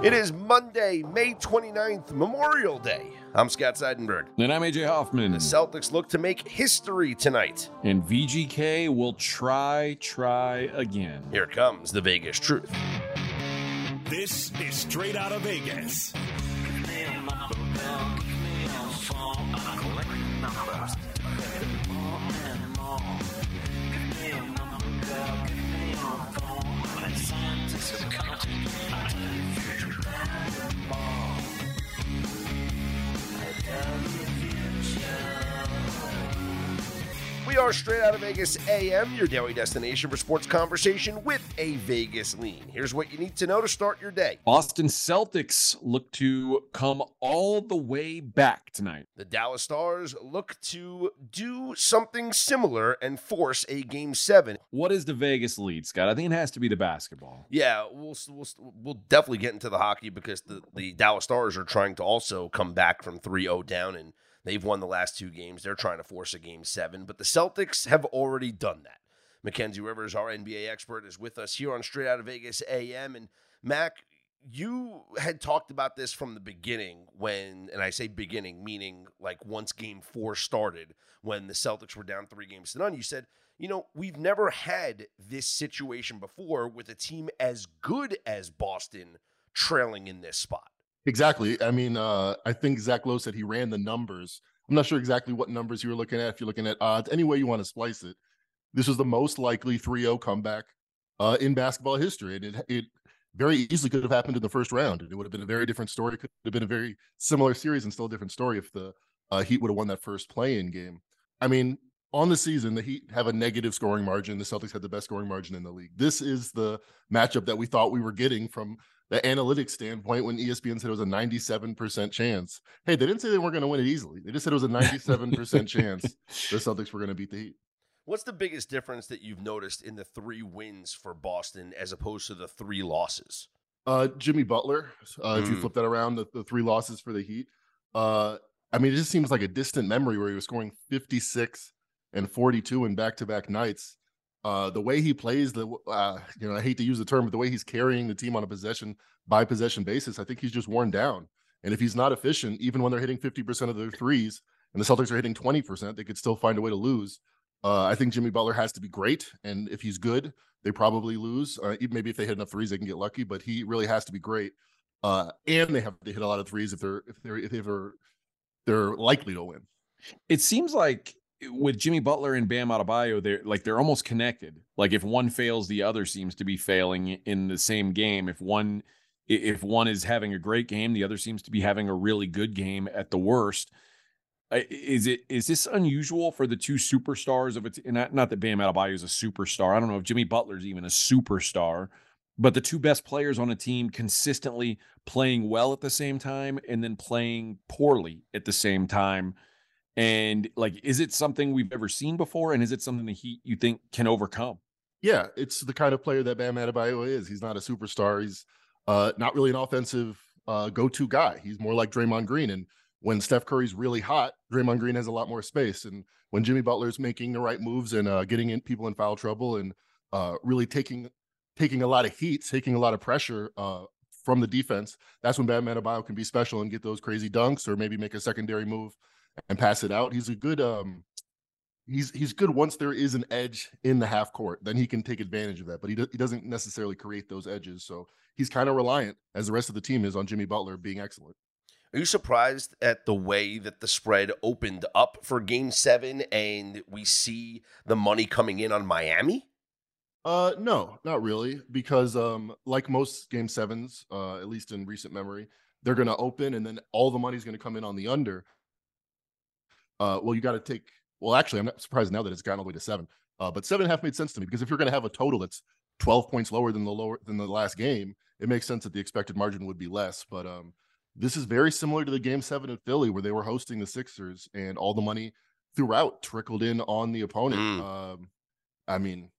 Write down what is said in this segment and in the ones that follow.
It is Monday, May 29th, Memorial Day. I'm Scott Seidenberg. And I'm AJ Hoffman. The Celtics look to make history tonight. And VGK will try, try again. Here comes the Vegas truth. This is straight out of Vegas. We are straight out of Vegas AM, your daily destination for sports conversation with a Vegas lean. Here's what you need to know to start your day. Boston Celtics look to come all the way back tonight. The Dallas Stars look to do something similar and force a game seven. What is the Vegas lead, Scott? I think it has to be the basketball. Yeah, we'll we'll, we'll definitely get into the hockey because the, the Dallas Stars are trying to also come back from 3-0 down and They've won the last two games. They're trying to force a game seven, but the Celtics have already done that. Mackenzie Rivers, our NBA expert, is with us here on Straight Out of Vegas AM. And Mac, you had talked about this from the beginning when, and I say beginning, meaning like once game four started, when the Celtics were down three games to none. You said, you know, we've never had this situation before with a team as good as Boston trailing in this spot. Exactly. I mean, uh, I think Zach Lowe said he ran the numbers. I'm not sure exactly what numbers you were looking at. If you're looking at odds, any way you want to splice it, this was the most likely 3-0 comeback uh, in basketball history, and it it very easily could have happened in the first round. It would have been a very different story. It could have been a very similar series and still a different story if the uh, Heat would have won that first play-in game. I mean, on the season, the Heat have a negative scoring margin. The Celtics had the best scoring margin in the league. This is the matchup that we thought we were getting from the analytics standpoint when ESPN said it was a 97% chance. Hey, they didn't say they weren't going to win it easily. They just said it was a 97% chance the Celtics were going to beat the Heat. What's the biggest difference that you've noticed in the three wins for Boston as opposed to the three losses? Uh, Jimmy Butler. Uh, mm. If you mm. flip that around, the, the three losses for the Heat. Uh, I mean, it just seems like a distant memory where he was scoring 56 and 42 in back to back nights uh, the way he plays, the uh, you know, I hate to use the term, but the way he's carrying the team on a possession by possession basis, I think he's just worn down. And if he's not efficient, even when they're hitting 50% of their threes and the Celtics are hitting 20%, they could still find a way to lose. Uh, I think Jimmy Butler has to be great. And if he's good, they probably lose. Uh, maybe if they hit enough threes, they can get lucky, but he really has to be great. Uh, and they have to hit a lot of threes if they're, if they're, if they're, they're likely to win. It seems like with Jimmy Butler and Bam Adebayo, they're like they're almost connected. Like if one fails, the other seems to be failing in the same game. If one if one is having a great game, the other seems to be having a really good game at the worst. Is it is this unusual for the two superstars of it? Not, not that Bam Adebayo is a superstar. I don't know if Jimmy Butler's even a superstar, but the two best players on a team consistently playing well at the same time and then playing poorly at the same time and like, is it something we've ever seen before? And is it something that he you think can overcome? Yeah, it's the kind of player that Bam Adebayo is. He's not a superstar. He's uh, not really an offensive uh, go-to guy. He's more like Draymond Green. And when Steph Curry's really hot, Draymond Green has a lot more space. And when Jimmy Butler's making the right moves and uh, getting in people in foul trouble and uh, really taking taking a lot of heat, taking a lot of pressure uh, from the defense, that's when Bam Adebayo can be special and get those crazy dunks or maybe make a secondary move and pass it out. He's a good um he's he's good once there is an edge in the half court. Then he can take advantage of that, but he, do, he doesn't necessarily create those edges. So he's kind of reliant, as the rest of the team is, on Jimmy Butler being excellent. Are you surprised at the way that the spread opened up for Game Seven, and we see the money coming in on Miami? Uh, no, not really, because um, like most Game Sevens, uh, at least in recent memory, they're going to open, and then all the money's going to come in on the under uh, well, you got to take. Well, actually, I'm not surprised now that it's gotten all the way to seven. Uh, but seven and a half made sense to me because if you're going to have a total that's 12 points lower than the lower than the last game, it makes sense that the expected margin would be less. But um, this is very similar to the game seven in Philly where they were hosting the Sixers and all the money throughout trickled in on the opponent. Mm. Um, I mean,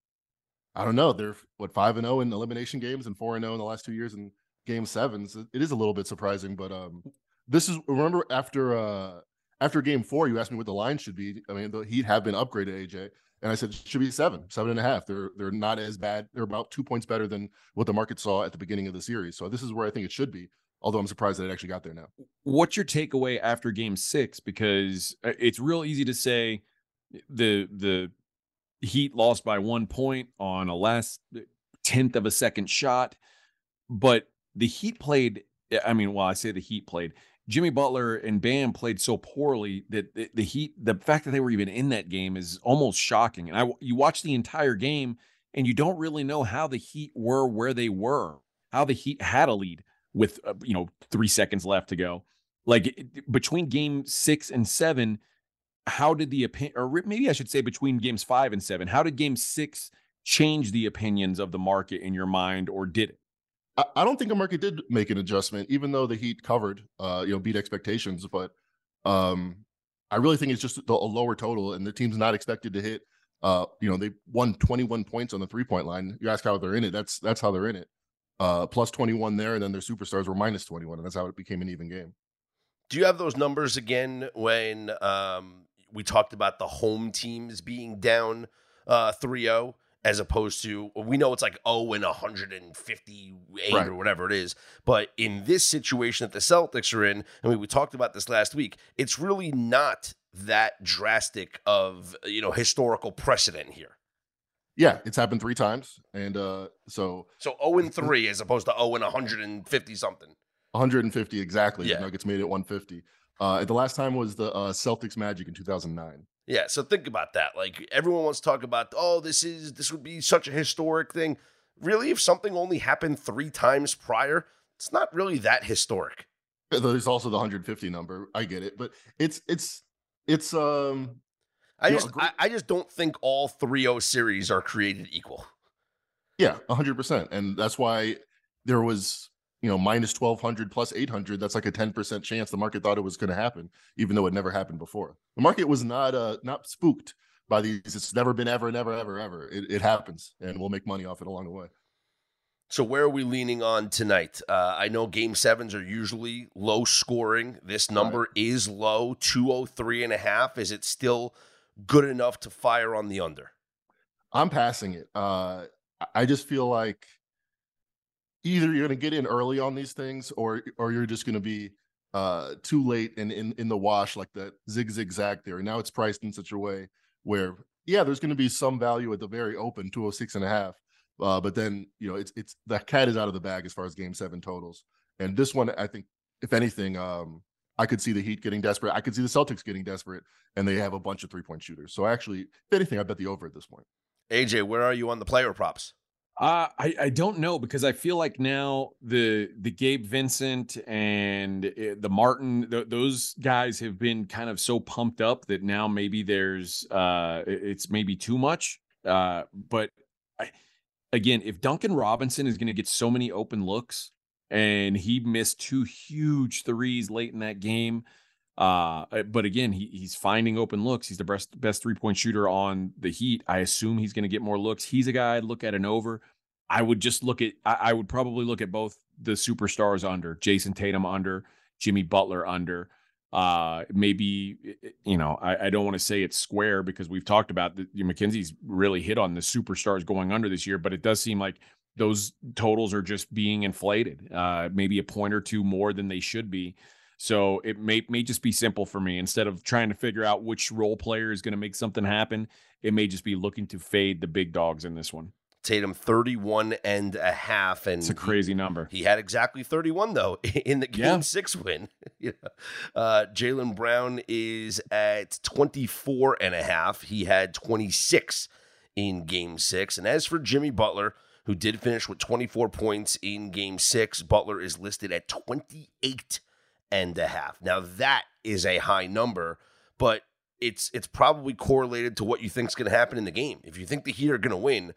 I don't know. They're what five and zero in elimination games and four and zero in the last two years in game sevens. It is a little bit surprising, but um, this is remember after uh after game four, you asked me what the line should be. I mean, the Heat have been upgraded, AJ. and I said it should be seven, seven and a half. They're they're not as bad. They're about two points better than what the market saw at the beginning of the series. So this is where I think it should be. Although I'm surprised that it actually got there now. What's your takeaway after Game Six? Because uh, it's real easy to say the the Heat lost by one point on a last uh, tenth of a second shot, but the Heat played. I mean, well, I say the Heat played. Jimmy Butler and Bam played so poorly that the, the, Heat, the fact that they were even in that game is almost shocking. And I, you watch the entire game and you don't really know how the Heat were where they were, how the Heat had a lead with uh, you know three seconds left to go. Like between game six and seven, how did the opinion, or maybe I should say between games five and seven, how did game six change the opinions of the market in your mind, or did it? I don't think the market did make an adjustment, even though the Heat covered, uh, you know, beat expectations. But um, I really think it's just a lower total, and the team's not expected to hit. Uh, you know, they won 21 points on the three point line. You ask how they're in it. That's that's how they're in it. Uh, plus 21 there, and then their superstars were minus 21, and that's how it became an even game. Do you have those numbers again when um, we talked about the home teams being down uh, 3-0? As opposed to we know it's like oh and 158 right. or whatever it is. But in this situation that the celtics are in i mean we talked about this last week it's really not that drastic of you know historical precedent here. Yeah it's happened three times and uh so so 0 and 3 as opposed to 0 and 150 something 150 exactly. Yeah. the nuggets made it 150 uh the last time was the uh celtics magic in 2009 yeah, so think about that. Like everyone wants to talk about, oh, this is this would be such a historic thing. Really, if something only happened three times prior, it's not really that historic. There's also the 150 number. I get it, but it's it's it's um. I just know. I, I just don't think all 3-0 series are created equal. Yeah, 100, percent and that's why there was you know, minus 1200 plus 800, that's like a 10% chance the market thought it was going to happen, even though it never happened before. The market was not, uh, not spooked by these. It's never been ever, never, ever, ever. It, it happens and we'll make money off it along the way. So where are we leaning on tonight? Uh, I know game sevens are usually low scoring. This number right. is low, 203 and a half. Is it still good enough to fire on the under? I'm passing it. Uh, I just feel like – either you're going to get in early on these things or or you're just going to be uh too late and in in the wash like that zig zig zag theory. Now it's priced in such a way where yeah there's going to be some value at the very open 206 and a half uh, but then you know it's it's the cat is out of the bag as far as game seven totals. And this one i think if anything um i could see the heat getting desperate. I could see the celtics getting desperate and they have a bunch of three point shooters. So actually if anything i bet the over at this point. Aj where are you on the player props uh, I I don't know because I feel like now the the Gabe Vincent and eh, the Martin th- those guys have been kind of so pumped up that now maybe there's uh it's maybe too much. Uh, but I, again, if Duncan Robinson is going to get so many open looks and he missed two huge threes late in that game. Uh, eh, but again, he, he's finding open looks. He's the best best three point shooter on the Heat. I assume he's going to get more looks. He's a guy I'd look at an over. I would just look at. I, I would probably look at both the superstars under Jayson Tatum under Jimmy Butler under. Uh, maybe eh, eh, you know I, I don't want to say it's square because we've talked about the Mackenzie's really hit on the superstars going under this year, but it does seem like those totals are just being inflated. Uh, maybe a point or two more than they should be. So it may may just be simple for me. Instead of trying to figure out which role player is going to make something happen, it may just be looking to fade the big dogs in this one. Tatum 31 and a half. And it's a crazy he, number. He had exactly 31, though, in the game yeah. six win. yeah. uh, Jaylen Brown is at 24 and a half. He had 26 in game six. And as for Jimmy Butler, who did finish with 24 points in game six, Butler is listed at 28 and a half. Now that is a high number, but it's it's probably correlated to what you think is going to happen in the game. If you think the Heat are going to win,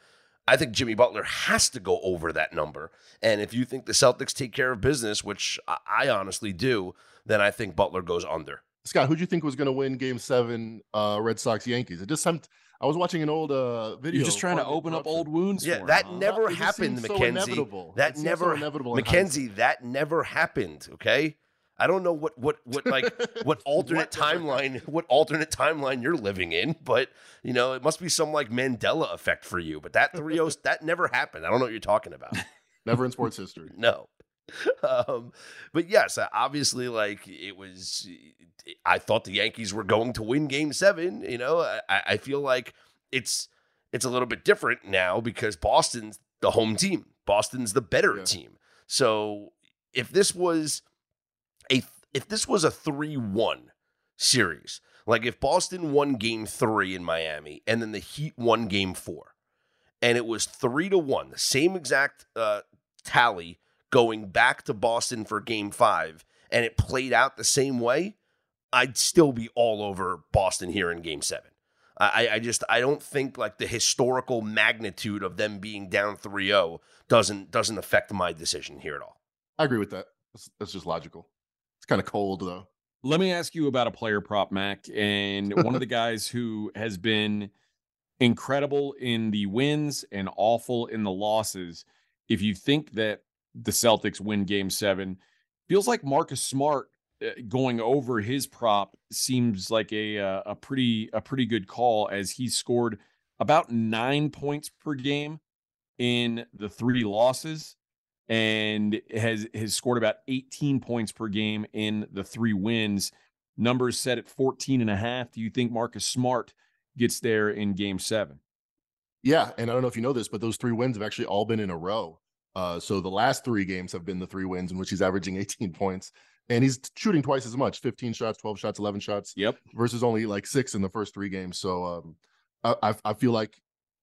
I think Jimmy Butler has to go over that number. And if you think the Celtics take care of business, which I honestly do, then I think Butler goes under. Scott, who do you think was going to win Game Seven, uh, Red Sox Yankees? It just some. I was watching an old uh, video. You're just trying to open up old wounds. Yeah, that him, never huh? happened, Mackenzie. So that never, inevitable Mackenzie. That never happened. Okay, I don't know what what what like what alternate What? timeline what alternate timeline you're living in, but you know it must be some like Mandela effect for you. But that 3-0 that never happened. I don't know what you're talking about. Never in sports history. No. Um, but yes, obviously, like it was. I thought the Yankees were going to win Game Seven. You know, I, I feel like it's it's a little bit different now because Boston's the home team. Boston's the better Yeah. team. So if this was if this was a three one series, like if Boston won Game Three in Miami and then the Heat won Game Four, and it was three to one, the same exact uh, tally going back to Boston for game five, and it played out the same way, I'd still be all over Boston here in game seven. I, I just I don't think like the historical magnitude of them being down 3-0 doesn't doesn't affect my decision here at all. I agree with that. That's, that's just logical. It's kind of cold though. Let me ask you about a player prop, Mac, and one of the guys who has been incredible in the wins and awful in the losses. If you think that the Celtics win game seven, feels like Marcus Smart uh, going over his prop seems like a uh, a pretty a pretty good call as he scored about nine points per game in the three losses and has has scored about 18 points per game in the three wins. Numbers set at 14 and a half. Do you think Marcus Smart gets there in game seven? Yeah, and I don't know if you know this, but those three wins have actually all been in a row. Uh, so the last three games have been the three wins in which he's averaging 18 points, and he's shooting twice as much 15 shots, 12 shots, 11 shots Yep. versus only like six in the first three games. So um, I, I, I feel like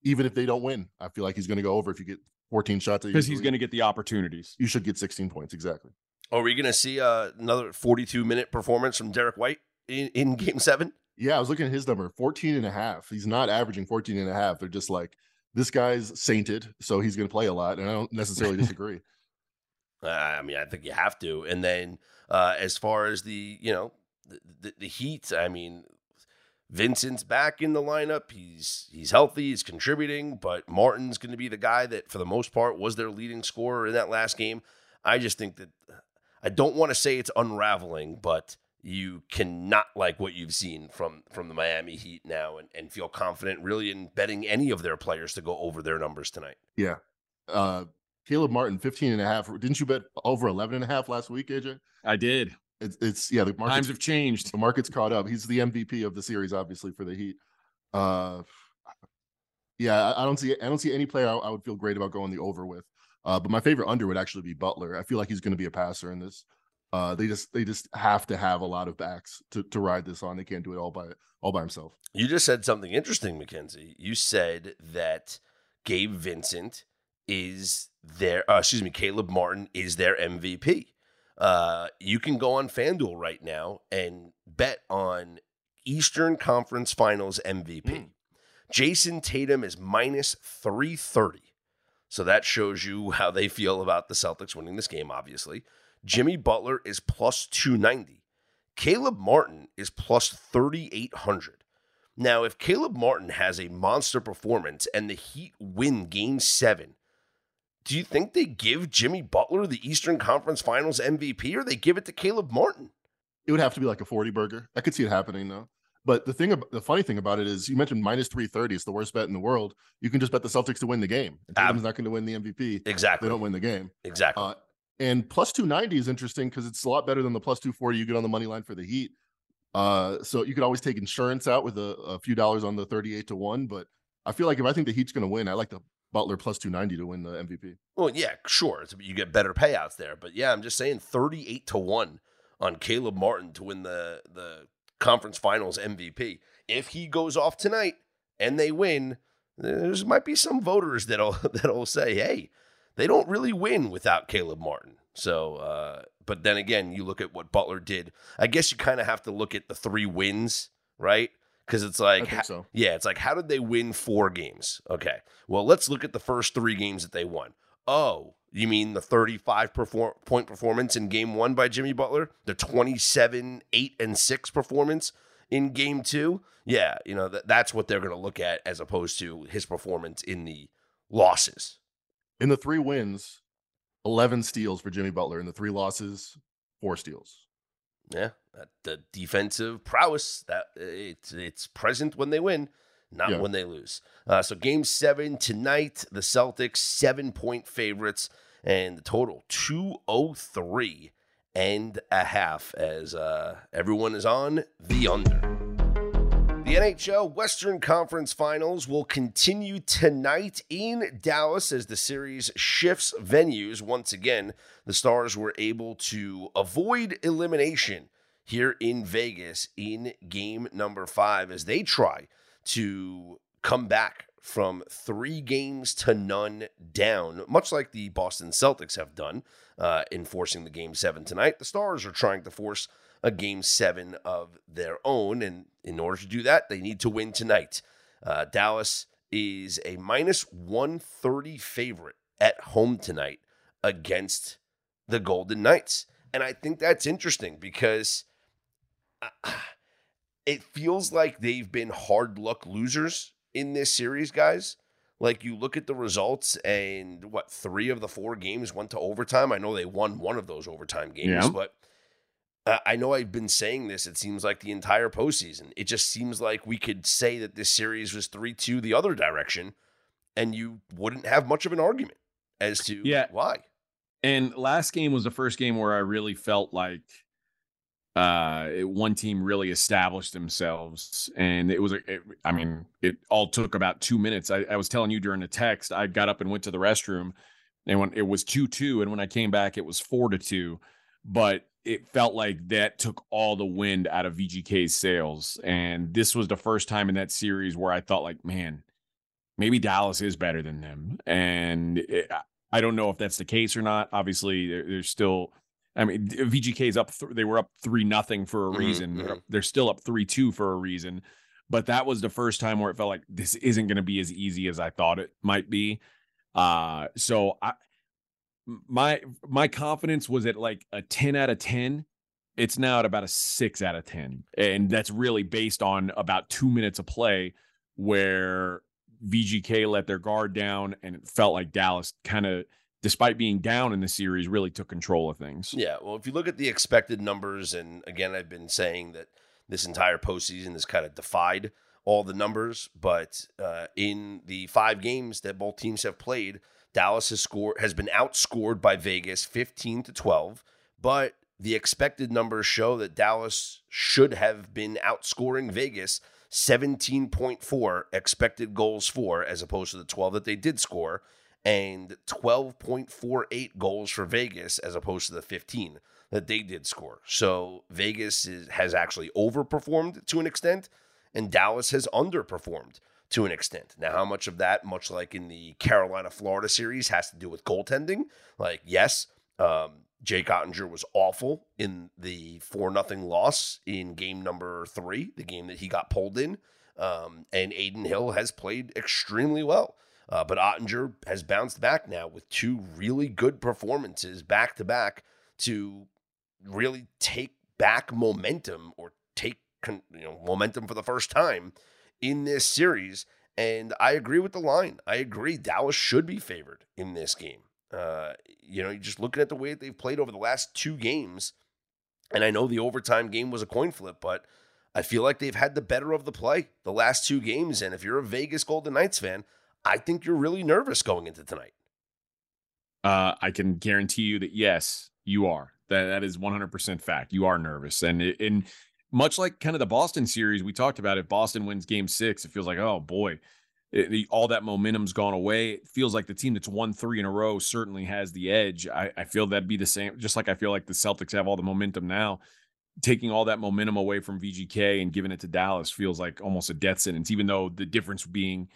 even if they don't win, I feel like he's going to go over if you get 14 shots Because he's going to get the opportunities. You should get 16 points exactly. Are we going to see uh, another 42 minute performance from Derrick White in, in game seven? Yeah, I was looking at his number 14 and a half. He's not averaging 14 and a half. They're just like, this guy's sainted, so he's going to play a lot. And I don't necessarily disagree. Uh, I mean, I think you have to. And then uh, as far as the, you know, the, the, the Heat, I mean, Vincent's back in the lineup. He's he's healthy. He's contributing, but Martin's going to be the guy that, for the most part, was their leading scorer in that last game. I just think that I don't want to say it's unraveling, but you cannot like what you've seen from from the Miami Heat now, and, and feel confident really in betting any of their players to go over their numbers tonight. yeah. Uh, Caleb Martin, 15 and a half. Didn't you bet over 11 and a half last week, AJ? I did. It's, it's yeah, the Times market's, have changed. the market's caught up. He's the MVP of the series, obviously, for the Heat. Uh, yeah, I, I don't see I don't see any player I, I would feel great about going the over with. Uh, but my favorite under would actually be Butler. I feel like he's going to be a passer in this. Uh, they just they just have to have a lot of backs to, to ride this on. They can't do it all by all by himself. You just said something interesting, Mackenzie. You said that Gabe Vincent is their, uh, excuse me, Caleb Martin is their MVP. Uh, you can go on FanDuel right now and bet on Eastern Conference Finals MVP. Mm. Jayson Tatum is minus 330. So that shows you how they feel about the Celtics winning this game, obviously. Jimmy Butler is plus 290. Caleb Martin is plus 3,800. Now, if Caleb Martin has a monster performance and the Heat win game seven, do you think they give Jimmy Butler the Eastern Conference Finals MVP or they give it to Caleb Martin? It would have to be like a 40 burger. I could see it happening though. But the thing, the funny thing about it is, you mentioned minus 330. It's the worst bet in the world. You can just bet the Celtics to win the game. Tatum's not going to win the MVP. Exactly. They don't win the game. Exactly. Uh, and plus 290 is interesting because it's a lot better than the plus 240 you get on the money line for the Heat. Uh, so you could always take insurance out with a, a few dollars on the 38 to 1. But I feel like if I think the Heat's going to win, I like the Butler plus 290 to win the MVP. Well, yeah, sure. You get better payouts there, but yeah, I'm just saying 38 to 1 on Caleb Martin to win the the conference finals MVP. If he goes off tonight and they win, there's might be some voters that'll that'll say, "Hey, they don't really win without Caleb Martin." So, uh, but then again, you look at what Butler did. I guess you kind of have to look at the three wins, right? Because it's like, ha- so. yeah, it's like, how did they win four games? Okay, well, let's look at the first three games that they won. Oh, you mean the 35 perform- point performance in game one by Jimmy Butler? The 27, 8, and 6 performance in game two? Yeah, you know, that, that's what they're going to look at as opposed to his performance in the losses. In the three wins, 11 steals for Jimmy Butler. In the three losses, four steals. Yeah, the defensive prowess that it's it's present when they win, not Yeah. when they lose. Uh, so game seven tonight, the Celtics seven point favorites, and the total two oh three and a half as uh, everyone is on the under. The NHL Western Conference Finals will continue tonight in Dallas as the series shifts venues. Once again, the Stars were able to avoid elimination here in Vegas in game number five as they try to come back from three games to none down, much like the Boston Celtics have done uh, in forcing the game seven tonight. The Stars are trying to force a game seven of their own. And in order to do that, they need to win tonight. Uh, Dallas is a minus 130 favorite at home tonight against the Golden Knights. And I think that's interesting because it feels like they've been hard luck losers in this series, guys. Like you look at the results, and what three of the four games went to overtime. I know they won one of those overtime games, Yeah. but uh, I know I've been saying this. It seems like the entire postseason. It just seems like we could say that this series was three two the other direction, and you wouldn't have much of an argument as to Yeah. why. And last game was the first game where I really felt like uh one team really established themselves and it was it, i mean it all took about two minutes I, I was telling you during the text i got up and went to the restroom and when it was 2-2 and when i came back it was 4 to 2 but it felt like that took all the wind out of vgk's sails and this was the first time in that series where i thought like man maybe dallas is better than them and it, I don't know if that's the case or not. Obviously, there, there's still. I mean, VGK's up. Th- they were up three nothing for a Mhm, reason. They're, mhm. they're still up three two for a reason. But that was the first time where it felt like this isn't going to be as easy as I thought it might be. Uh, so I, my my confidence was at like a ten out of ten. It's now at about a six out of ten, and that's really based on about two minutes of play where VGK let their guard down, and it felt like Dallas kind of, despite being down in the series, really took control of things. Yeah, well, if you look at the expected numbers, and again, I've been saying that this entire postseason has kind of defied all the numbers, but uh, in the five games that both teams have played, Dallas has scored has been outscored by Vegas fifteen to twelve, but the expected numbers show that Dallas should have been outscoring Vegas 17.4 expected goals for as opposed to the 12 that they did score and 12.48 goals for Vegas as opposed to the 15 that they did score. So Vegas is, has actually overperformed to an extent, and Dallas has underperformed to an extent. Now, how much of that, much like in the Carolina Florida series, has to do with goaltending? Like, yes, um, Jake Oettinger was awful in the 4 nothing loss in game number three, the game that he got pulled in. Um, and Adin Hill has played extremely well. Uh, but Oettinger has bounced back now with two really good performances back to back to really take back momentum or take con- you know momentum for the first time in this series. And I agree with the line. I agree Dallas should be favored in this game. Uh, you know, just looking at the way that they've played over the last two games, and I know the overtime game was a coin flip, but I feel like they've had the better of the play the last two games. And if you're a Vegas Golden Knights fan, I think you're really nervous going into tonight. Uh, I can guarantee you that yes, you are. That that is 100% fact. You are nervous, and and much like kind of the Boston series we talked about, if Boston wins Game Six, it feels like oh boy, it- the, all that momentum's gone away. It feels like the team that's won three in a row certainly has the edge. I, I feel that'd be the same, just like I feel like the Celtics have all the momentum now. Taking all that momentum away from VGK and giving it to Dallas feels like almost a death sentence, even though the difference being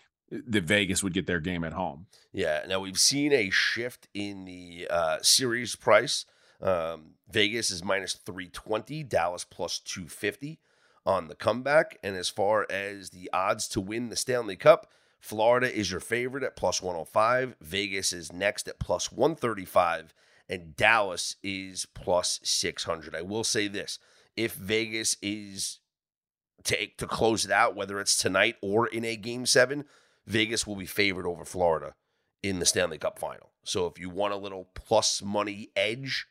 that Vegas would get their game at home. Yeah. Now we've seen a shift in the uh, series price. Um, Vegas is minus 320, Dallas plus 250 on the comeback. And as far as the odds to win the Stanley Cup, Florida is your favorite at plus 105. Vegas is next at plus 135. And Dallas is plus 600. I will say this if Vegas is take to close it out, whether it's tonight or in a game seven, Vegas will be favored over Florida in the Stanley Cup final. So if you want a little plus money edge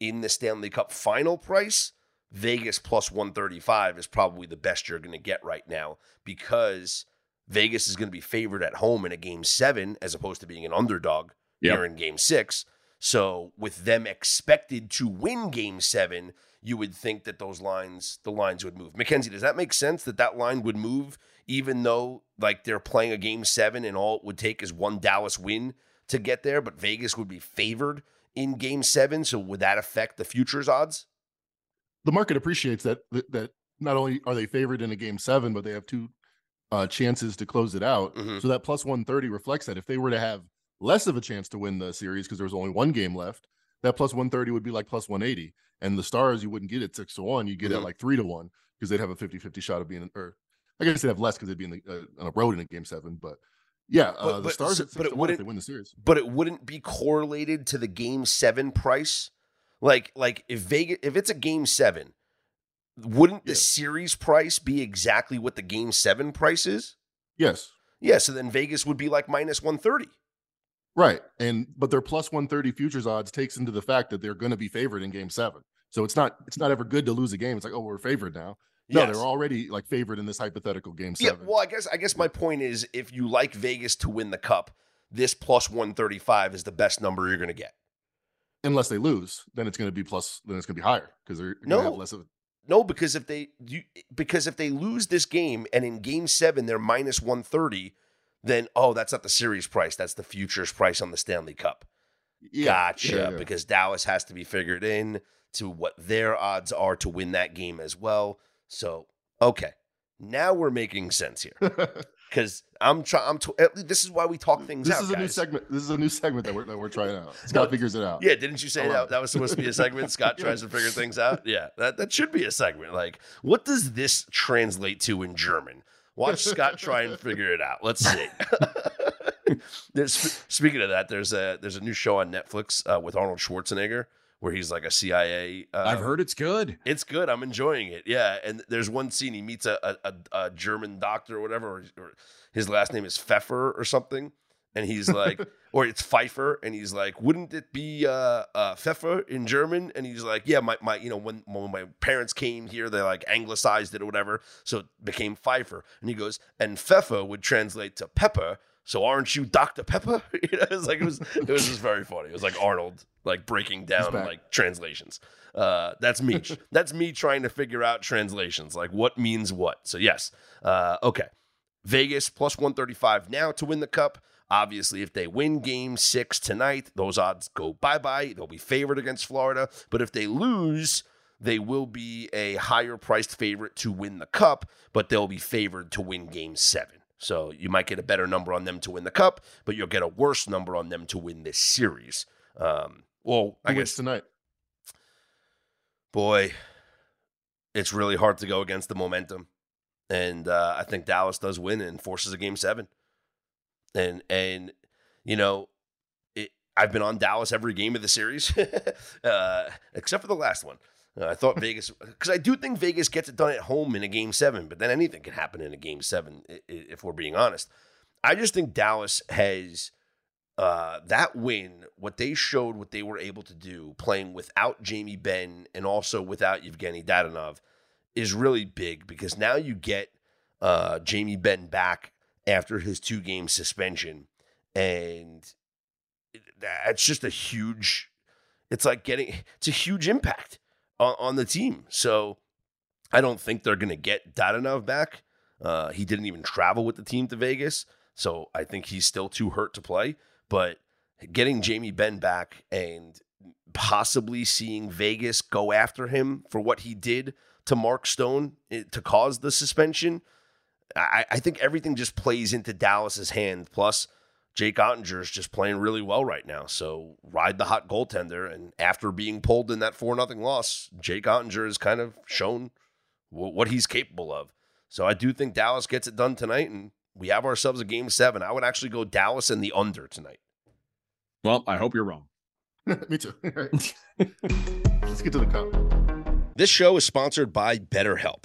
in the Stanley Cup final price, Vegas plus 135 is probably the best you're going to get right now because Vegas is going to be favored at home in a game seven as opposed to being an underdog Yep. here in game six. So with them expected to win game seven, you would think that those lines, the lines would move. Mackenzie, does that make sense that that line would move even though like they're playing a game seven and all it would take is one Dallas win to get there, but Vegas would be favored in game seven. So would that affect the futures odds? the market appreciates that that, that not only are they favored in a game seven, but they have two uh, chances to close it out. Mhm. So that plus 130 reflects that. If they were to have less of a chance to win the series because there was only one game left, that plus 130 would be like plus 180. And the stars, you wouldn't get it six to one, you get Mhm. it like three to one because they'd have a 50 50 shot of being, or I guess they'd have less because they'd be in the, uh, on a road in a game seven. But yeah, uh, the but- stars so- at six but it to one if wouldn't- they win the series. but it wouldn't be correlated to the game seven price. Like, like if Vegas, if it's a game seven, wouldn't the series price be exactly what the game seven price is? Yes. Yeah, so then Vegas would be like minus 130. Right. And but their plus 130 futures odds takes into the fact that they're going to be favored in game 7. So it's not it's not ever good to lose a game. It's like, "Oh, we're favored now." No, Yes. they're already like favored in this hypothetical game 7. Yeah, well, I guess I guess my point is if you like Vegas to win the cup, this plus 135 is the best number you're going to get. Unless they lose, then it's going to be plus then it's going to be higher because they're going to have No. less of No, because if they you because if they lose this game and in game 7 they're minus 130, then oh, that's not the series price, that's the futures price on the Stanley Cup. yeah, gotcha. yeah, yeah. Because Dallas has to be figured in to what their odds are to win that game as well. So, okay. Now we're making sense here because I'm trying. I'm. T- at least this is why we talk things this out. is a new segment. This is a new segment that we're that we're trying out. Scott figures it out. Yeah, didn't you say that, that was supposed to be a segment? Scott tries to figure things out. Yeah, that, that should be a segment. Like, what does this translate to in German? Watch Scott try and figure it out. Let's see. There's, speaking of that, there's a there's a new show on Netflix uh, with Arnold Schwarzenegger where he's like a CIA. Uh, I've heard it's good. it's good. I'm enjoying it. Yeah, and there's one scene he meets a a, a, a German doctor or whatever. Or, or his last name is Pfeffer or something, and he's like, or it's Pfeiffer, and he's like, wouldn't it be uh, uh, Pfeffer in German? And he's like, yeah, my my you know when when my parents came here, they like anglicized it or whatever, so it became Pfeiffer. And he goes, and Pfeffer would translate to pepper. So aren't you Dr. Pepper? you know, it was like it was it was just very funny. It was like Arnold like breaking down like translations. Uh, that's me. that's me trying to figure out translations, like what means what. So yes, uh, okay. Vegas plus one thirty five now to win the cup. Obviously, if they win Game Six tonight, those odds go bye bye. They'll be favored against Florida. But if they lose, they will be a higher priced favorite to win the cup, but they'll be favored to win Game Seven. So you might get a better number on them to win the cup, but you'll get a worse number on them to win this series. Um, well, I Who guess tonight. boy, it's really hard to go against the momentum. And uh, I think Dallas does win and forces a game seven. And and you know, it, I've been on Dallas every game of the series, uh, except for the last one. Uh, I thought Vegas because I do think Vegas gets it done at home in a game seven, but then anything can happen in a game seven if we're being honest. I just think Dallas has uh, that win, what they showed, what they were able to do, playing without Jamie Benn and also without Evgenii Dadonov, is really big because now you get uh, Jamie Benn back after his two game suspension, and that's just a huge. It's like getting it's a huge impact on, on the team. So I don't think they're going to get Dadonov back. Uh, he didn't even travel with the team to Vegas, so I think he's still too hurt to play. But getting Jamie Benn back and possibly seeing Vegas go after him for what he did to Mark Stone eh, to cause the suspension, I, I think everything just plays into Dallas's hand. Plus, Jake Oettinger is just playing really well right now. So ride the hot goaltender. And after being pulled in that 4 nothing loss, Jake Oettinger has kind of shown wh- what he's capable of. So I do think Dallas gets it done tonight, and we have ourselves a game seven. I would actually go Dallas and the under tonight. Well, I hope you're wrong. Me too. Let's get to the cup. This show is sponsored by BetterHelp.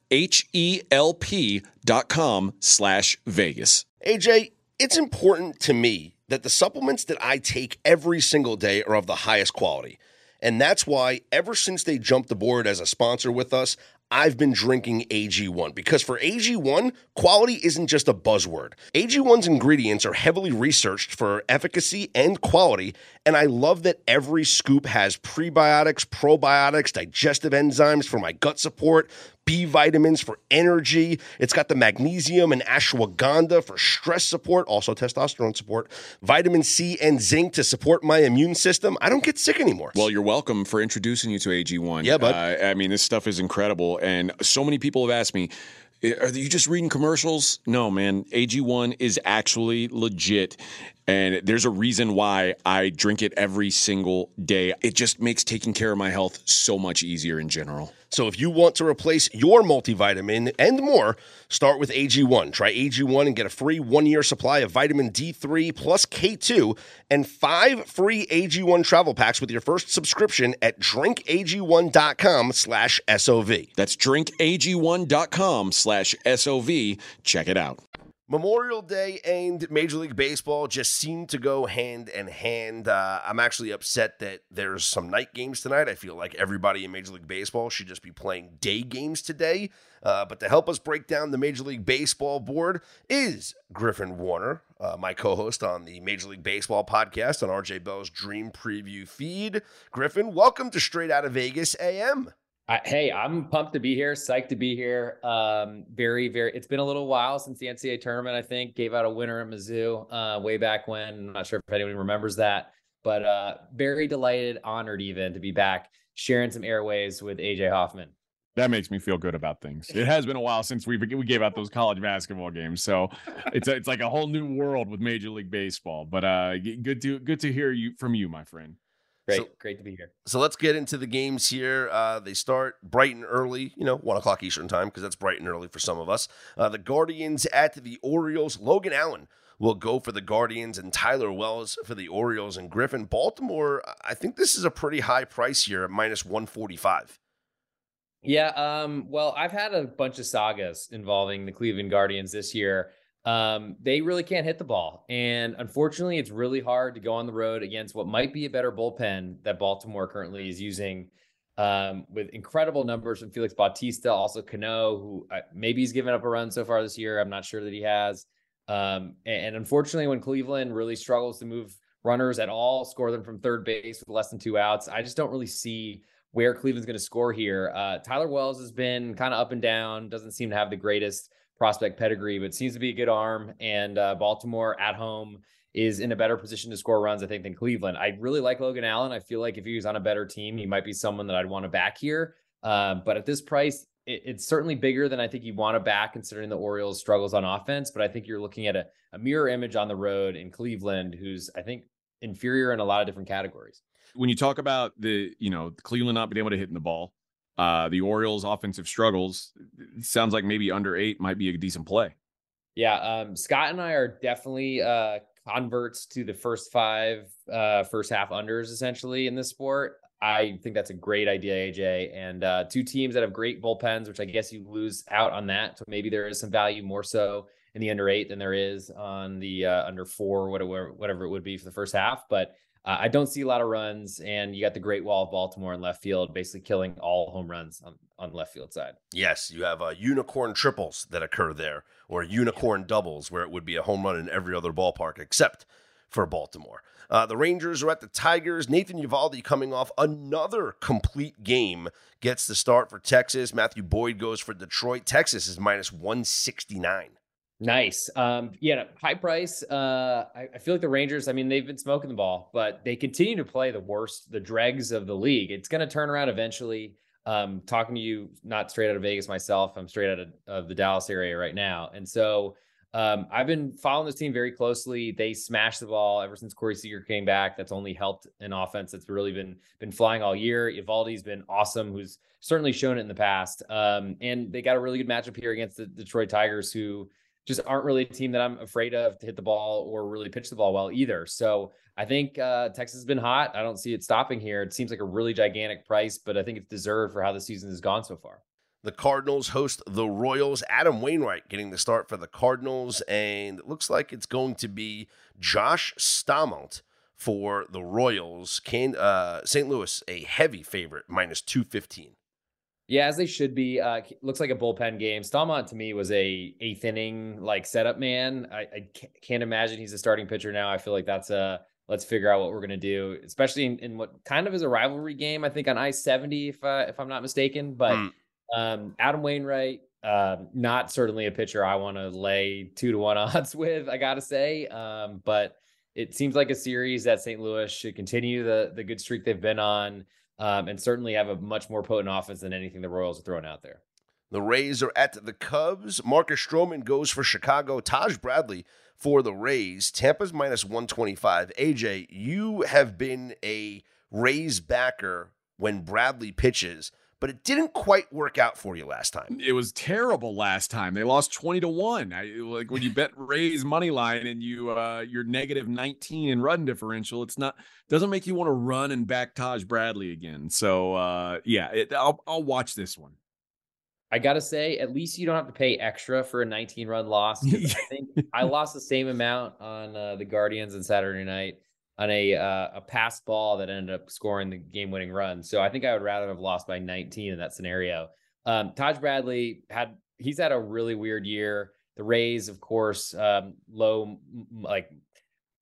H-E-L-P dot com slash Vegas. AJ, it's important to me that the supplements that I take every single day are of the highest quality. And that's why, ever since they jumped aboard as a sponsor with us, I've been drinking AG1 because for AG1, quality isn't just a buzzword. AG1's ingredients are heavily researched for efficacy and quality, and I love that every scoop has prebiotics, probiotics, digestive enzymes for my gut support, B vitamins for energy. It's got the magnesium and ashwagandha for stress support, also testosterone support, vitamin C and zinc to support my immune system. I don't get sick anymore. Well, you're welcome for introducing you to AG1. Yeah, bud. Uh, I mean, this stuff is incredible. And so many people have asked me, are you just reading commercials? No, man. AG1 is actually legit. And there's a reason why I drink it every single day. It just makes taking care of my health so much easier in general. So if you want to replace your multivitamin and more, start with AG1. Try AG1 and get a free one-year supply of vitamin D3 plus K2 and five free AG1 travel packs with your first subscription at drinkag1.com slash SOV. That's drinkag1.com slash SOV. Check it out. Memorial Day and Major League Baseball just seem to go hand in hand. Uh, I'm actually upset that there's some night games tonight. I feel like everybody in Major League Baseball should just be playing day games today. Uh, but to help us break down the Major League Baseball board is Griffin Warner, uh, my co host on the Major League Baseball podcast on RJ Bell's Dream Preview feed. Griffin, welcome to Straight Out of Vegas AM. I, hey, I'm pumped to be here, psyched to be here. Um, very, very. It's been a little while since the NCAA tournament. I think gave out a winner at Mizzou uh, way back when. I'm not sure if anyone remembers that, but uh, very delighted, honored even to be back sharing some airways with AJ Hoffman. That makes me feel good about things. It has been a while since we we gave out those college basketball games, so it's a, it's like a whole new world with Major League Baseball. But uh, good to good to hear you from you, my friend. Great, So- great to be here. So let's get into the games here. Uh, they start bright and early, you know, one o'clock Eastern time, because that's bright and early for some of us. Uh, the Guardians at the Orioles. Logan Allen will go for the Guardians, and Tyler Wells for the Orioles. And Griffin, Baltimore. I think this is a pretty high price here at minus one forty five. Yeah, um, well, I've had a bunch of sagas involving the Cleveland Guardians this year. Um, they really can't hit the ball. And unfortunately, it's really hard to go on the road against what might be a better bullpen that Baltimore currently is using um, with incredible numbers from Felix Bautista, also Cano, who uh, maybe he's given up a run so far this year. I'm not sure that he has. Um, and, and unfortunately, when Cleveland really struggles to move runners at all, score them from third base with less than two outs, I just don't really see where Cleveland's going to score here. Uh, Tyler Wells has been kind of up and down, doesn't seem to have the greatest prospect pedigree, but seems to be a good arm. And uh, Baltimore at home is in a better position to score runs, I think, than Cleveland. I really like Logan Allen. I feel like if he was on a better team, he might be someone that I'd want to back here. Um, but at this price, it, it's certainly bigger than I think you want to back, considering the Orioles' struggles on offense. But I think you're looking at a, a mirror image on the road in Cleveland, who's I think inferior in a lot of different categories. when you talk about the you know Cleveland not being able to hit in the ball, uh, the Orioles' offensive struggles, sounds like maybe under eight might be a decent play. Yeah, um, Scott and I are definitely uh, converts to the first five, uh, first half unders essentially in this sport. I think that's a great idea, AJ. And uh, two teams that have great bullpens, which I guess you lose out on that. So maybe there is some value more so in the under eight than there is on the uh, under four, whatever whatever it would be for the first half. But uh, I don't see a lot of runs, and you got the Great Wall of Baltimore in left field, basically killing all home runs on on the left field side. Yes, you have uh, unicorn triples that occur there, or unicorn doubles, where it would be a home run in every other ballpark except for Baltimore. Uh, the Rangers are at the Tigers. Nathan Eovaldi coming off another complete game gets the start for Texas. Matthew Boyd goes for Detroit. Texas is minus 169. Nice. Um, yeah, high price. Uh, I, I, feel like the Rangers, I mean, they've been smoking the ball, but they continue to play the worst, the dregs of the league. It's going to turn around eventually. Um, talking to you, not straight out of Vegas myself, I'm straight out of, of the Dallas area right now. And so um, I've been following this team very closely. They smashed the ball ever since Corey Seager came back. That's only helped an offense that's really been been flying all year. Eovaldi's been awesome, who's certainly shown it in the past. Um, and they got a really good matchup here against the Detroit Tigers, who just aren't really a team that I'm afraid of to hit the ball or really pitch the ball well either. So I think uh, Texas has been hot. I don't see it stopping here. It seems like a really gigantic price, but I think it's deserved for how the season has gone so far. The Cardinals host the Royals. Adam Wainwright getting the start for the Cardinals, and it looks like it's going to be Josh Staumont for the Royals. Can uh, St. Louis a heavy favorite minus two fifteen? Yeah, as they should be. Uh, looks like a bullpen game. Staumont to me was a eighth inning like setup man. I, I can't imagine he's a starting pitcher now. I feel like that's a let's figure out what we're gonna do, especially in, in what kind of is a rivalry game. I think on I seventy, if uh, if I'm not mistaken. But mm. um, Adam Wainwright, uh, not certainly a pitcher I want to lay two to one odds with. I gotta say, um, but it seems like a series that St. Louis should continue the the good streak they've been on um, and certainly have a much more potent offense than anything the Royals are throwing out there. The Rays are at the Cubs. Marcus Stroman goes for Chicago. Taj Bradley for the Rays. Tampa's minus 125. AJ, you have been a Rays backer when Bradley pitches but it didn't quite work out for you last time. It was terrible last time. They lost 20 to 1. I, like when you bet Rays money line and you uh you're negative 19 in run differential, it's not doesn't make you want to run and back Taj Bradley again. So uh yeah, it, I'll I'll watch this one. I gotta say, at least you don't have to pay extra for a 19 run loss. I think I lost the same amount on uh, the Guardians on Saturday night on a uh, a pass ball that ended up scoring the game winning run. So I think I would rather have lost by 19 in that scenario. Um, Taj Bradley had he's had a really weird year. The Rays, of course, um, low like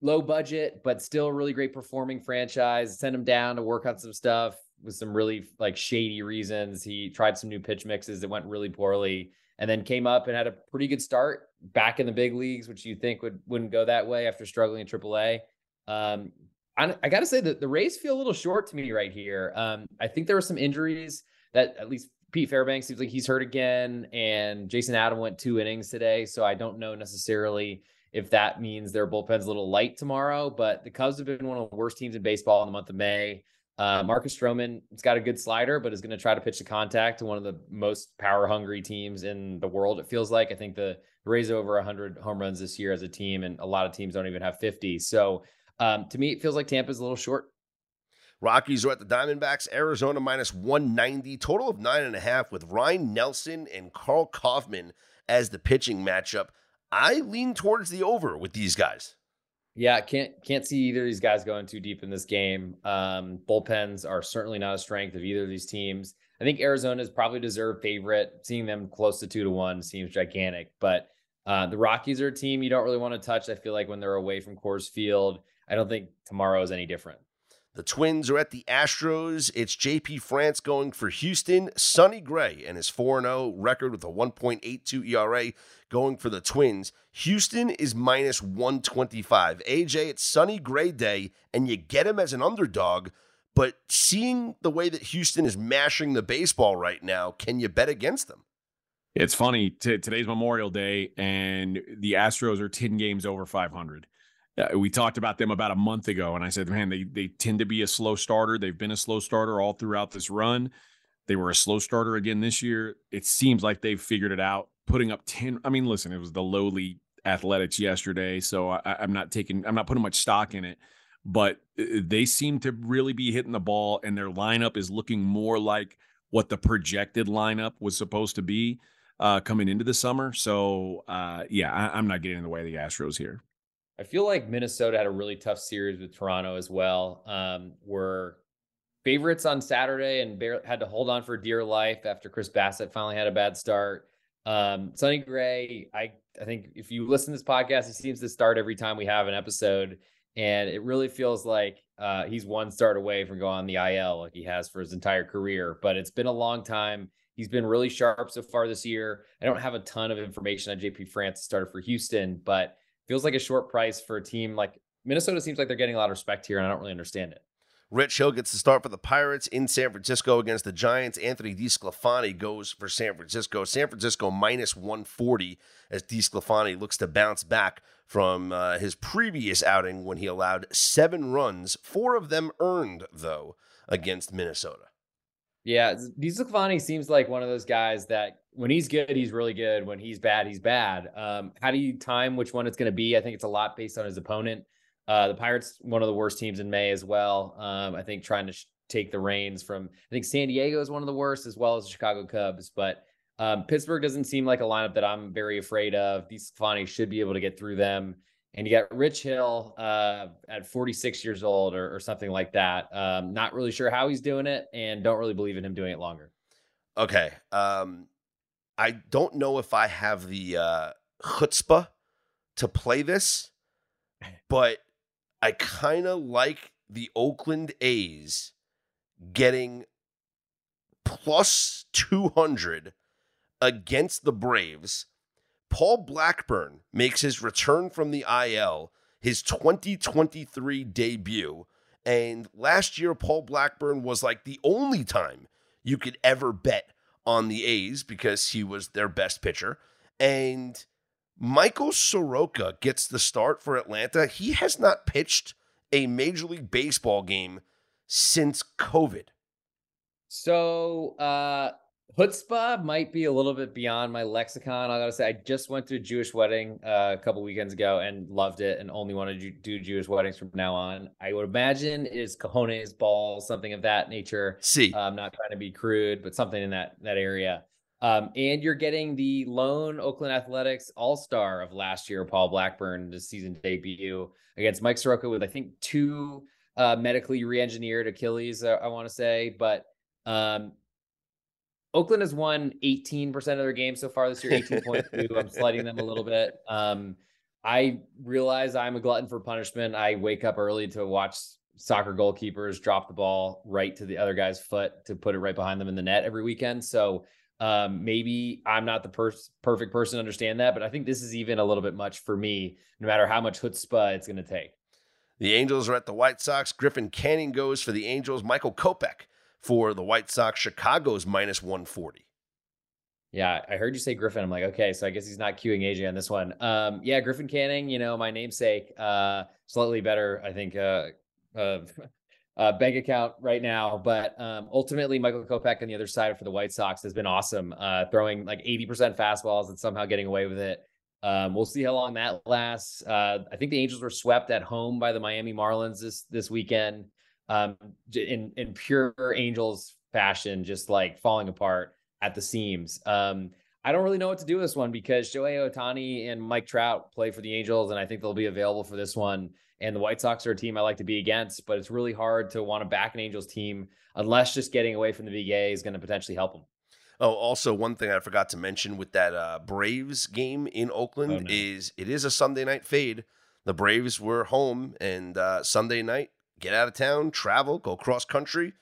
low budget, but still a really great performing franchise. Sent him down to work on some stuff with some really like shady reasons. He tried some new pitch mixes that went really poorly, and then came up and had a pretty good start back in the big leagues, which you think would wouldn't go that way after struggling in AAA. Um, I, I got to say that the Rays feel a little short to me right here. Um, I think there were some injuries that at least Pete Fairbanks seems like he's hurt again, and Jason Adam went two innings today, so I don't know necessarily if that means their bullpen's a little light tomorrow. But the Cubs have been one of the worst teams in baseball in the month of May. Uh, Marcus Stroman, it's got a good slider, but is going to try to pitch the contact to one of the most power hungry teams in the world. It feels like I think the Rays over 100 home runs this year as a team, and a lot of teams don't even have 50. So um, to me, it feels like Tampa's a little short. Rockies are at the Diamondbacks. Arizona minus 190, total of nine and a half with Ryne Nelson and Karl Kauffmann as the pitching matchup. I lean towards the over with these guys. Yeah, can't can't see either of these guys going too deep in this game. Um, bullpens are certainly not a strength of either of these teams. I think Arizona is probably deserved favorite. Seeing them close to two to one seems gigantic, but uh, the Rockies are a team you don't really want to touch. I feel like when they're away from Coors Field, I don't think tomorrow is any different. The Twins are at the Astros. It's JP France going for Houston. Sonny Gray and his 4 0 record with a 1.82 ERA going for the Twins. Houston is minus 125. AJ, it's Sonny Gray day, and you get him as an underdog. But seeing the way that Houston is mashing the baseball right now, can you bet against them? It's funny. T- today's Memorial Day, and the Astros are 10 games over 500 uh, we talked about them about a month ago, and I said, man, they they tend to be a slow starter. They've been a slow starter all throughout this run. They were a slow starter again this year. It seems like they've figured it out, putting up 10. I mean, listen, it was the lowly athletics yesterday, so I, I'm not taking, I'm not putting much stock in it, but uh, they seem to really be hitting the ball, and their lineup is looking more like what the projected lineup was supposed to be uh, coming into the summer. So, uh, yeah, I, I'm not getting in the way of the Astros here. I feel like Minnesota had a really tough series with Toronto as well. Um, were favorites on Saturday and had to hold on for dear life after Chris Bassitt finally had a bad start. Um, Sonny Gray, I I think if you listen to this podcast, he seems to start every time we have an episode. and it really feels like uh, he's one start away from going on the IL like he has for his entire career. But it's been a long time. He's been really sharp so far this year. I don't have a ton of information on JP France started for Houston, but feels like a short price for a team like Minnesota. Seems like they're getting a lot of respect here, and I don't really understand it. Rich Hill gets the start for the Pirates in San Francisco against the Giants. Anthony DeSclafani goes for San Francisco. San Francisco minus 140 as DeSclafani looks to bounce back from uh, his previous outing when he allowed seven runs, four of them earned, though, against Minnesota. Yeah, DeSclafani seems like one of those guys that when he's good, he's really good. When he's bad, he's bad. Um, how do you time which one it's going to be? I think it's a lot based on his opponent. Uh, the Pirates, one of the worst teams in May as well. Um, I think trying to sh- take the reins from, I think San Diego is one of the worst, as well as the Chicago Cubs. But um, Pittsburgh doesn't seem like a lineup that I'm very afraid of. DeSclafani should be able to get through them. And you got Rich Hill uh, at 46 years old or, or something like that. Um, not really sure how he's doing it and don't really believe in him doing it longer. Okay. Um, I don't know if I have the uh, chutzpah to play this, but I kind of like the Oakland A's getting plus 200 against the Braves. Paul Blackburn makes his return from the IL, his 2023 debut. And last year, Paul Blackburn was like the only time you could ever bet on the A's because he was their best pitcher. And Michael Soroka gets the start for Atlanta. He has not pitched a Major League Baseball game since COVID. So, uh, chutzpah might be a little bit beyond my lexicon. I gotta say, I just went to a Jewish wedding uh, a couple weekends ago and loved it, and only want to do Jewish weddings from now on. I would imagine is cojones ball, something of that nature. See, I'm not trying to be crude, but something in that that area. Um, and you're getting the lone Oakland Athletics All Star of last year, Paul Blackburn, the season debut against Mike Soroka with I think two uh, medically re-engineered Achilles, uh, I want to say. But um, Oakland has won 18% of their games so far this year, 18.2. I'm sliding them a little bit. Um, I realize I'm a glutton for punishment. I wake up early to watch soccer goalkeepers drop the ball right to the other guy's foot to put it right behind them in the net every weekend. So um, maybe I'm not the per- perfect person to understand that, but I think this is even a little bit much for me, no matter how much chutzpah it's going to take. The Angels are at the White Sox. Griffin Canning goes for the Angels. Michael Kopech for the White Sox. Chicago's minus 140. Yeah, I heard you say Griffin. I'm like, okay, so I guess he's not queuing AJ on this one. Um, yeah, Griffin Canning, you know, my namesake, uh, slightly better, I think, uh, uh, uh, bank account right now. But um, ultimately, Michael Kopech on the other side for the White Sox has been awesome, uh, throwing like 80% fastballs and somehow getting away with it. Um, we'll see how long that lasts. Uh, I think the Angels were swept at home by the Miami Marlins this this weekend um, in in pure Angels fashion, just like falling apart at the seams. Um, I don't really know what to do with this one because Shohei Ohtani and Mike Trout play for the Angels, and I think they'll be available for this one. And the White Sox are a team I like to be against, but it's really hard to want to back an Angels team unless just getting away from the big A is going to potentially help them. Oh, also one thing I forgot to mention with that uh, Braves game in Oakland oh, no. is it is a Sunday night fade. The Braves were home and uh, Sunday night, get out of town, travel, go cross country.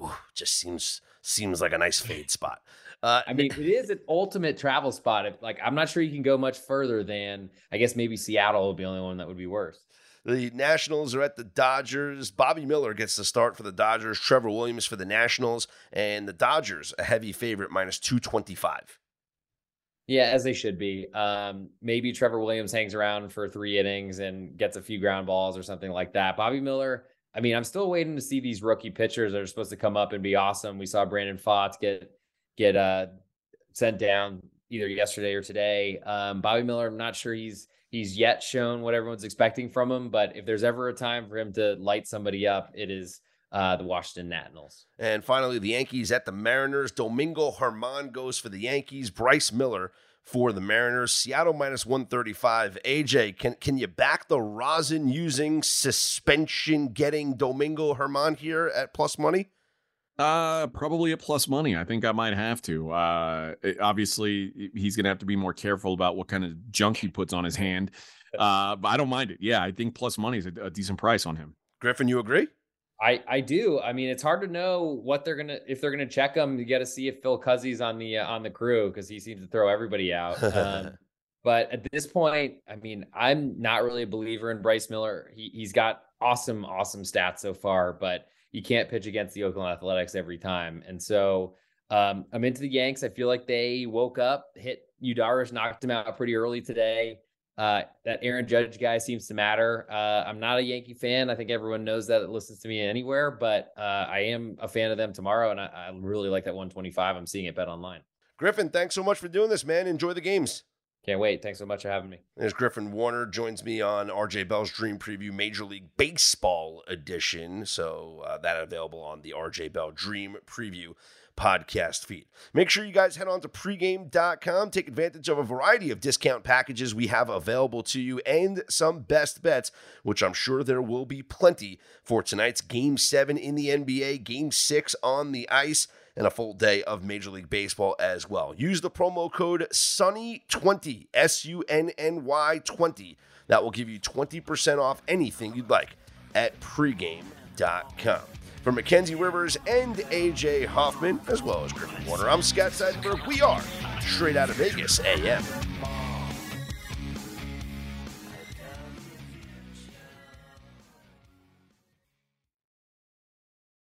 Ooh, just seems seems like a nice fade spot. Uh, I mean, it is an ultimate travel spot. If, like, I'm not sure you can go much further than I guess maybe Seattle would be the only one that would be worse. The Nationals are at the Dodgers. Bobby Miller gets the start for the Dodgers. Trevor Williams for the Nationals. And the Dodgers, a heavy favorite, minus 225. Yeah, as they should be. Um, maybe Trevor Williams hangs around for three innings and gets a few ground balls or something like that. Bobby Miller, I mean, I'm still waiting to see these rookie pitchers that are supposed to come up and be awesome. We saw Brandon Pfaadt get get uh, sent down either yesterday or today. Um, Bobby Miller, I'm not sure he's he's yet shown what everyone's expecting from him. But if there's ever a time for him to light somebody up, it is uh, the Washington Nationals. And finally, the Yankees at the Mariners. Domingo Germán goes for the Yankees. Bryce Miller for the Mariners. Seattle minus 135. AJ, can can you back the rosin using suspension getting Domingo Germán here at plus money? Uh, probably at plus money. I think I might have to. Uh, obviously, he's going to have to be more careful about what kind of junk he puts on his hand. Uh, but I don't mind it. Yeah, I think plus money is a, a decent price on him. Griffin, you agree? I I do. I mean, it's hard to know what they're gonna if they're gonna check him. You got to see if Phil Cuzzi's on the uh, on the crew because he seems to throw everybody out. Um, but at this point, I mean, I'm not really a believer in Bryce Miller. He he's got awesome awesome stats so far, but you can't pitch against the Oakland Athletics every time. And so um, I'm into the Yanks. I feel like they woke up, hit Yu Darvish, knocked him out pretty early today. Uh, that Aaron Judge guy seems to matter. Uh, I'm not a Yankee fan. I think everyone knows that it listens to me anywhere, but uh, I am a fan of them tomorrow, and I, I really like that 125. I'm seeing it bet online. Griffin, thanks so much for doing this, man. Enjoy the games. Can't wait. Thanks so much for having me. There's Griffin Warner joins me on RJ Bell's Dream Preview Major League Baseball edition. So uh, that available on the RJ Bell Dream Preview podcast feed. Make sure you guys head on to pregame.com, take advantage of a variety of discount packages we have available to you and some best bets, which I'm sure there will be plenty for tonight's game 7 in the NBA, game 6 on the ice and a full day of Major League Baseball as well. Use the promo code SUNNY20, S U N N Y 20. That will give you 20% off anything you'd like at pregame.com. For Mackenzie Rivers and AJ Hoffman, as well as Griffin Warner, I'm Scott Seidenberg. We are straight out of Vegas AM.